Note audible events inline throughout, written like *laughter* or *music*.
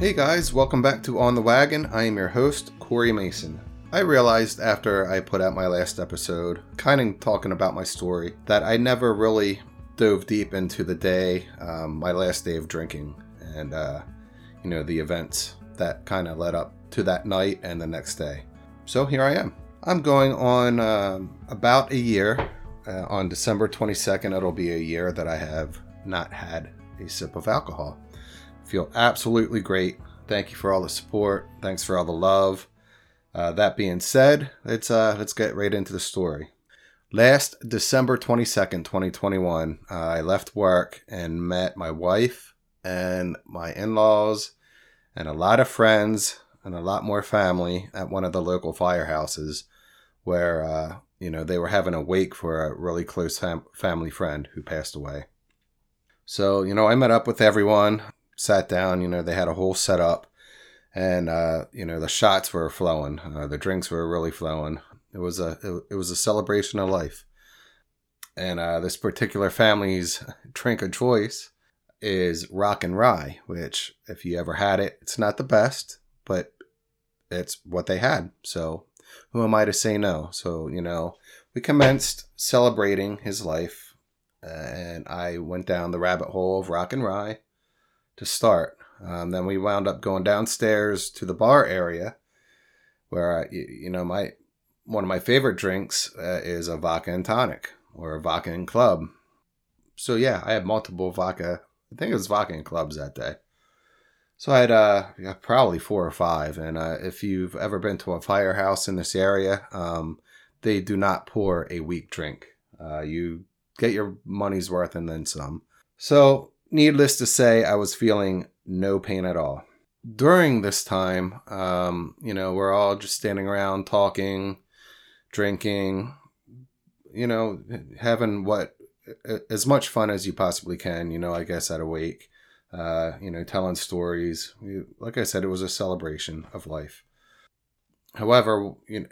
Hey guys, welcome back to On the Wagon. I am your host, Corey Mason. I realized after I put out my last episode, kind of talking about my story, that I never really dove deep into the day, um, my last day of drinking, and, uh, you know, the events that kind of led up to that night and the next day. So here I am. I'm going on um, about a year. Uh, on December 22nd, it'll be a year that I have not had a sip of alcohol. Feel absolutely great. Thank you for all the support. Thanks for all the love. Uh, that being said, let's uh, let's get right into the story. Last December 22nd, 2021, uh, I left work and met my wife and my in-laws and a lot of friends and a lot more family at one of the local firehouses where uh, you know they were having a wake for a really close fam- family friend who passed away. So, you know, I met up with everyone, sat down, you know, they had a whole setup and, uh, you know, the shots were flowing. Uh, the drinks were really flowing. It was a, it, it was a celebration of life. And, uh, this particular family's *laughs* drink of choice is rock and rye, which if you ever had it, it's not the best, but it's what they had. So who am I to say no? So, you know, we commenced celebrating his life and I went down the rabbit hole of rock and rye to start. Um, then we wound up going downstairs to the bar area, where I, you know my one of my favorite drinks uh, is a vodka and tonic or a vodka and club. So yeah, I had multiple vodka. I think it was vodka and clubs that day. So I had uh, probably four or five. And uh, if you've ever been to a firehouse in this area, um, they do not pour a weak drink. Uh, you get your money's worth and then some. So, needless to say, I was feeling no pain at all. During this time, um, you know, we're all just standing around talking, drinking, you know, having what as much fun as you possibly can, you know, I guess at a wake, uh, you know, telling stories. Like I said, it was a celebration of life. However, you know,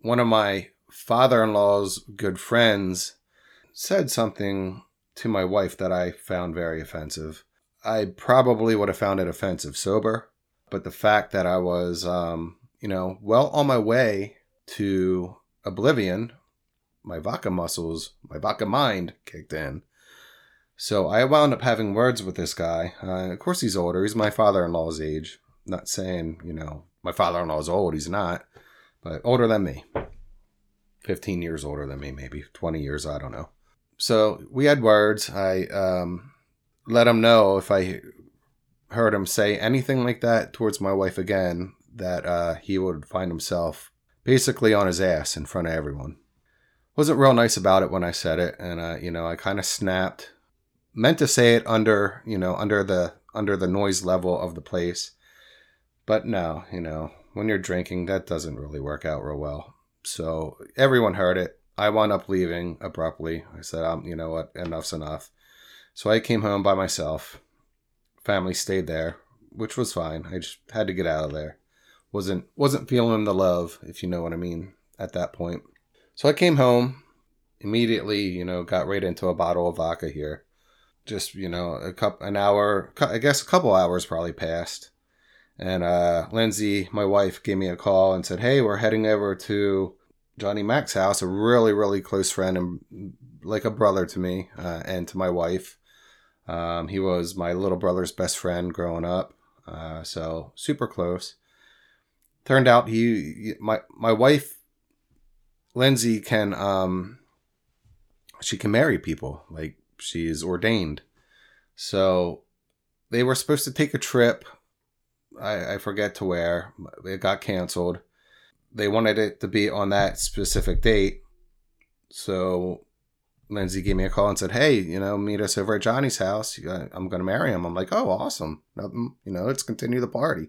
one of my father-in-law's good friends said something to my wife that I found very offensive. I probably would have found it offensive sober, but the fact that I was, um, you know, well on my way to oblivion, my vodka muscles, my vodka mind kicked in. So I wound up having words with this guy. Uh, of course, he's older. He's my father in law's age. not saying, you know, my father in law is old. He's not, but older than me. 15 years older than me, maybe 20 years. I don't know so we had words. I um, let him know if I heard him say anything like that towards my wife again, that uh, he would find himself basically on his ass in front of everyone. Wasn't real nice about it when I said it, and uh, you know I kind of snapped. Meant to say it under you know under the under the noise level of the place, but no, you know when you're drinking that doesn't really work out real well. So everyone heard it. I wound up leaving abruptly. I said, um, you know what, enough's enough. So I came home by myself. Family stayed there, which was fine. I just had to get out of there. wasn't wasn't feeling the love, if you know what I mean, at that point. So I came home immediately. You know, got right into a bottle of vodka here. Just you know, a cup, an hour, I guess a couple hours probably passed. And uh, Lindsay, my wife, gave me a call and said, "Hey, we're heading over to." Johnny Mac's house, a really, really close friend and like a brother to me uh, and to my wife. Um, he was my little brother's best friend growing up, uh, so super close. Turned out he, my my wife, Lindsay can um, she can marry people like she's ordained. So they were supposed to take a trip. I, I forget to where. It got canceled they wanted it to be on that specific date. So Lindsay gave me a call and said, "Hey, you know, meet us over at Johnny's house. I'm going to marry him." I'm like, "Oh, awesome! Nothing, you know, let's continue the party."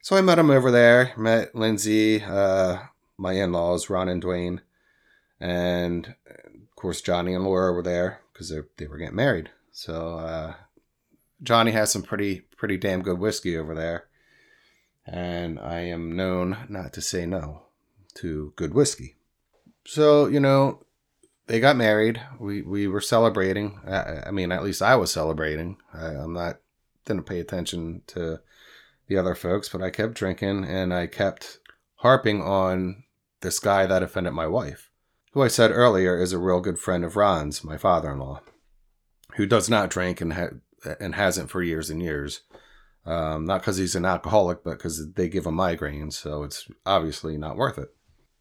So I met him over there. Met Lindsay, uh, my in-laws, Ron and Dwayne, and of course Johnny and Laura were there because they they were getting married. So uh, Johnny has some pretty pretty damn good whiskey over there and I am known not to say no to good whiskey. So, you know, they got married. We we were celebrating. I, I mean, at least I was celebrating. I, am not didn't pay attention to the other folks, but I kept drinking and I kept harping on this guy that offended my wife, who I said earlier is a real good friend of Ron's, my father-in-law, who does not drink and ha- and hasn't for years and years. Um, not because he's an alcoholic, but because they give him migraines, so it's obviously not worth it.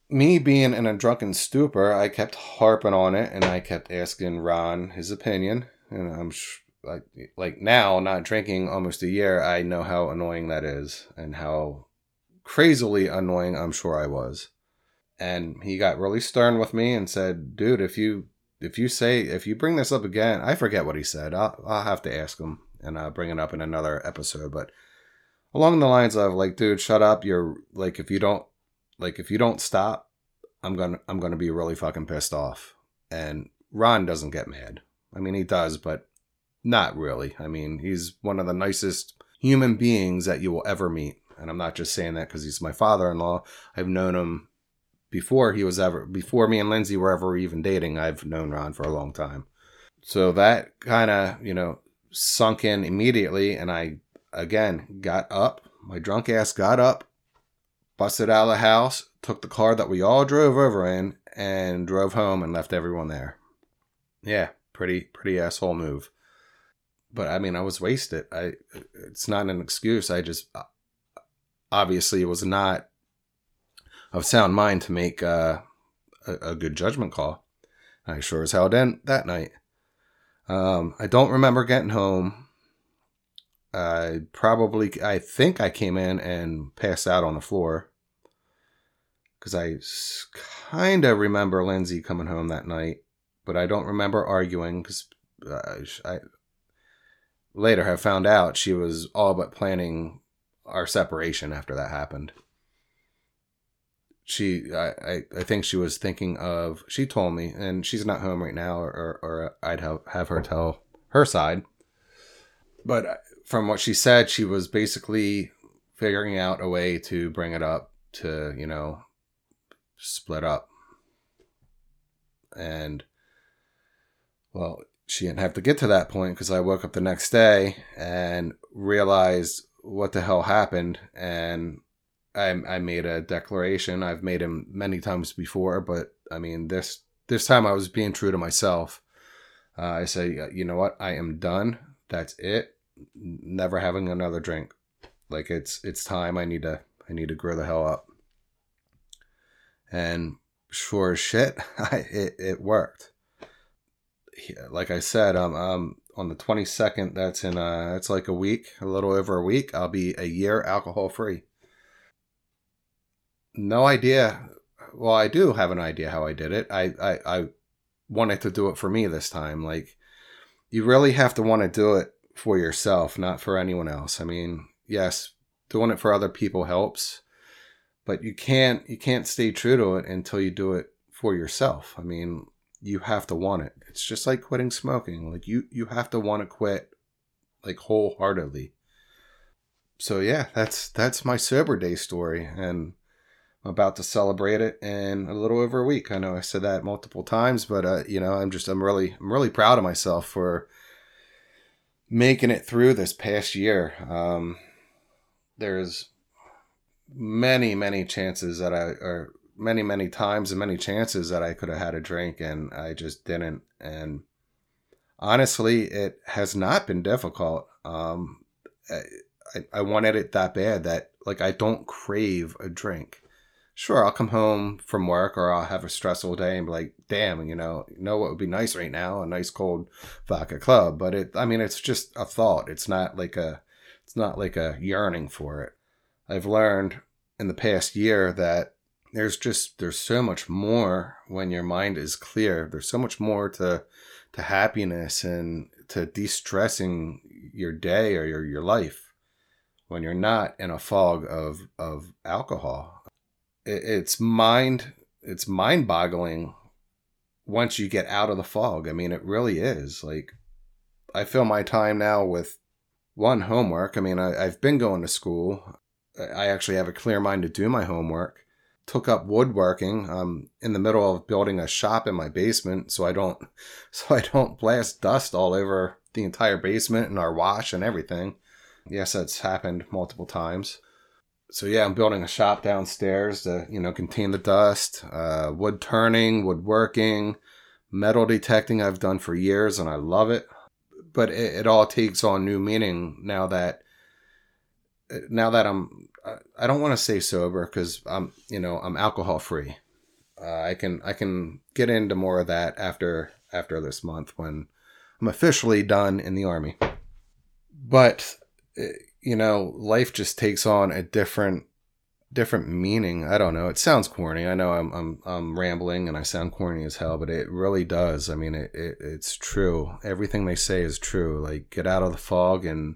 Me being in a drunken stupor, I kept harping on it, and I kept asking Ron his opinion. And I'm sh- like, like now, not drinking almost a year, I know how annoying that is, and how crazily annoying I'm sure I was. And he got really stern with me and said, "Dude, if you if you say if you bring this up again, I forget what he said. I'll, I'll have to ask him." And I'll bring it up in another episode. But along the lines of like, dude, shut up. You're like, if you don't, like, if you don't stop, I'm gonna, I'm gonna be really fucking pissed off. And Ron doesn't get mad. I mean, he does, but not really. I mean, he's one of the nicest human beings that you will ever meet. And I'm not just saying that because he's my father-in-law. I've known him before he was ever before me and Lindsay were ever even dating. I've known Ron for a long time. So that kind of, you know, sunk in immediately, and I again got up. My drunk ass got up, busted out of the house, took the car that we all drove over in, and drove home and left everyone there. Yeah, pretty pretty asshole move. But I mean, I was wasted. I it's not an excuse. I just obviously it was not of sound mind to make uh, a, a good judgment call. I sure as hell didn't that night. Um, I don't remember getting home. I probably, I think I came in and passed out on the floor because I kind of remember Lindsay coming home that night, but I don't remember arguing because uh, I later have found out she was all but planning our separation after that happened she I, I think she was thinking of she told me and she's not home right now or, or i'd have, have her tell her side. But uh, from what she said she was basically figuring out a way to bring it up to you know split up. And well she didn't have to get to that point because i woke up the next day and realized what the hell happened and I, I made a declaration. I've made him many times before, but I mean this this time I was being true to myself. Uh, I say, you know what? I am done. That's it. Never having another drink. Like it's it's time. I need to I need to grow the hell up. And sure as shit, *laughs* I, it it worked. Like I said, um, um, on the twenty second. That's in uh, it's like a week, a little over a week. I'll be a year alcohol free no idea. Well, I do have an idea how I did it. I, I, I wanted to do it for me this time. Like, you really have to want to do it for yourself, not for anyone else. I mean, yes, doing it for other people helps, but you can't you can't stay true to it until you do it for yourself. I mean, you have to want it. It's just like quitting smoking. Like you you have to want to quit like wholeheartedly. So yeah, that's that's my sober day story and I'm about to celebrate it in a little over a week. I know I said that multiple times, but uh, you know, I'm just I'm really I'm really proud of myself for making it through this past year. Um, there's many many chances that I or many many times and many chances that I could have had a drink and I just didn't. And honestly, it has not been difficult. Um, I, I wanted it that bad that like I don't crave a drink sure, I'll come home from work or I'll have a stressful day and be like, damn, you know, you know what would be nice right now? A nice cold vodka club. But it, I mean, it's just a thought. It's not like a, it's not like a yearning for it. I've learned in the past year that there's just, there's so much more when your mind is clear. There's so much more to, to happiness and to de-stressing your day or your, your life when you're not in a fog of, of alcohol it's mind it's mind boggling once you get out of the fog. I mean, it really is. Like, I fill my time now with one homework. I mean, I, have been going to school. I actually have a clear mind to do my homework. Took up woodworking. I'm in the middle of building a shop in my basement, so I don't, *laughs* so I don't blast dust all over the entire basement and our wash and everything. Yes, that's happened multiple times. So yeah, I'm building a shop downstairs to you know contain the dust. Uh, wood turning, woodworking, metal detecting. I've done for years and I love it. But it, it all takes on new meaning now that now that I'm I don't want to say sober because I'm you know I'm alcohol free. Uh, I can I can get into more of that after after this month when I'm officially done in the army. But eh, you know, life just takes on a different different meaning. I don't know. It sounds corny. I know I'm I'm I'm rambling and I sound corny as hell, but it really does. I mean, it, it it's true. Everything they say is true. Like get out of the fog and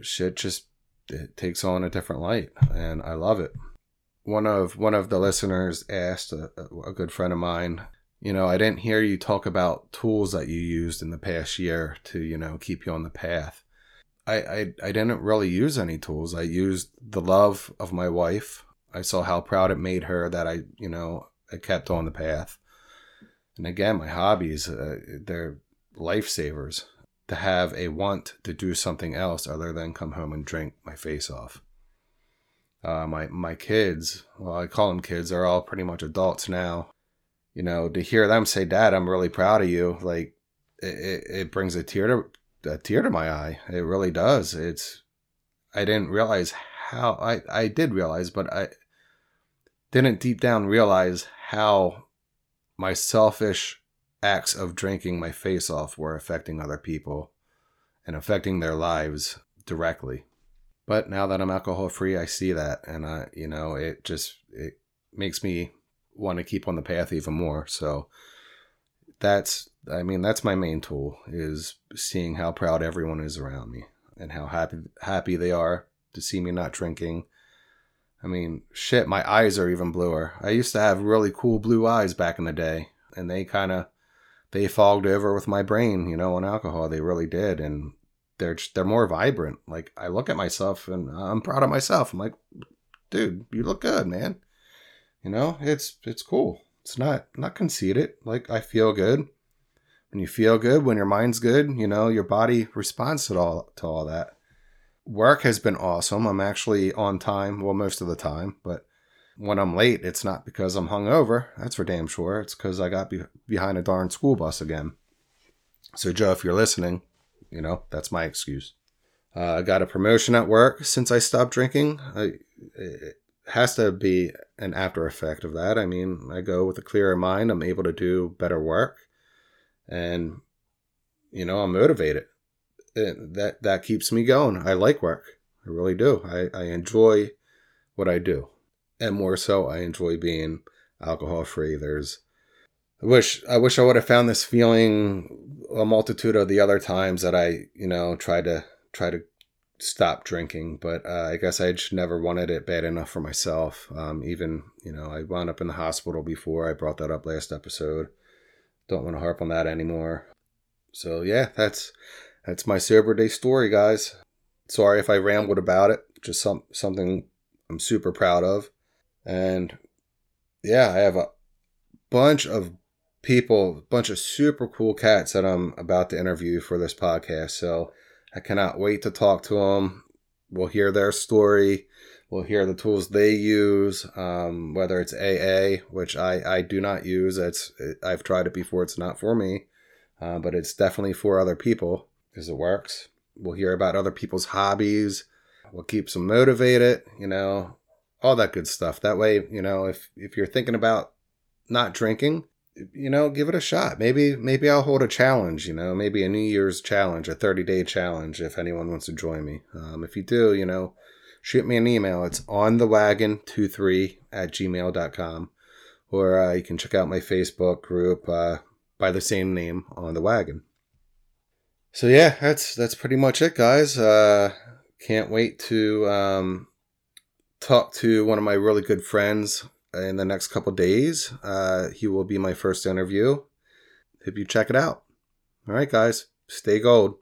shit just it takes on a different light, and I love it. One of one of the listeners asked a, a good friend of mine you know, I didn't hear you talk about tools that you used in the past year to, you know, keep you on the path. I, I, I didn't really use any tools. I used the love of my wife. I saw how proud it made her that I, you know, I kept on the path. And again, my hobbies, uh, lifesavers. To have a want to do something else other than come home and drink my face off. Uh, my my kids, well, I call them kids. They're all pretty much adults now. You know, to hear them say, "Dad, I'm really proud of you," like it, it brings a tear to a tear to my eye. It really does. It's I didn't realize how I I did realize, but I didn't deep down realize how my selfish acts of drinking my face off were affecting other people and affecting their lives directly. But now that I'm alcohol free, I see that and I you know, it just it makes me want to keep on the path even more. So that's I mean that's my main tool is seeing how proud everyone is around me and how happy happy they are to see me not drinking. I mean, shit, my eyes are even bluer. I used to have really cool blue eyes back in the day, and they kind of they fogged over with my brain, you know, on alcohol. They really did, and they're they're more vibrant. Like I look at myself and I'm proud of myself. I'm like, dude, you look good, man. You know, it's it's cool. It's not not conceited. Like I feel good. When you feel good, when your mind's good, you know, your body responds to all to all that. Work has been awesome. I'm actually on time, well most of the time, but when I'm late, it's not because I'm hungover. That's for damn sure. It's because I got be- behind a darn school bus again. So, Joe, if you're listening, you know that's my excuse. Uh, I got a promotion at work since I stopped drinking. I, it, has to be an after effect of that. I mean, I go with a clearer mind. I'm able to do better work, and you know, I'm motivated. And that that keeps me going. I like work. I really do. I, I enjoy what I do, and more so, I enjoy being alcohol free. There's I wish I wish I would have found this feeling a multitude of the other times that I, you know, tried to try to stop drinking, but uh, I guess I just never wanted it bad enough for myself. Um, even, you know, I wound up in the hospital before. I brought that up last episode. Don't want to harp on that anymore. So yeah, that's that's my sober day story, guys. Sorry if I rambled about it. Just some something I'm super proud of. And yeah, I have a bunch of people, a bunch of super cool cats that I'm about to interview for this podcast. So I cannot wait to talk to them. We'll hear their story. We'll hear the tools they use, um, whether it's AA, which I, I do not use. It's I've tried it before. It's not for me, uh, but it's definitely for other people because it works. We'll hear about other people's hobbies. What keeps them motivated, you know, all that good stuff. That way, you know, if if you're thinking about not drinking, you know, give it a shot. Maybe maybe I'll hold a challenge, you know, maybe a New Year's challenge, a 30 day challenge if anyone wants to join me. Um, if you do, you know, shoot me an email. It's on the wagon23 at gmail.com. Or uh, you can check out my Facebook group uh, by the same name on the wagon. So yeah, that's that's pretty much it, guys. Uh, can't wait to um, talk to one of my really good friends in the next couple days. Uh, he will be my first interview. Hope you check it out. All right, guys, stay gold.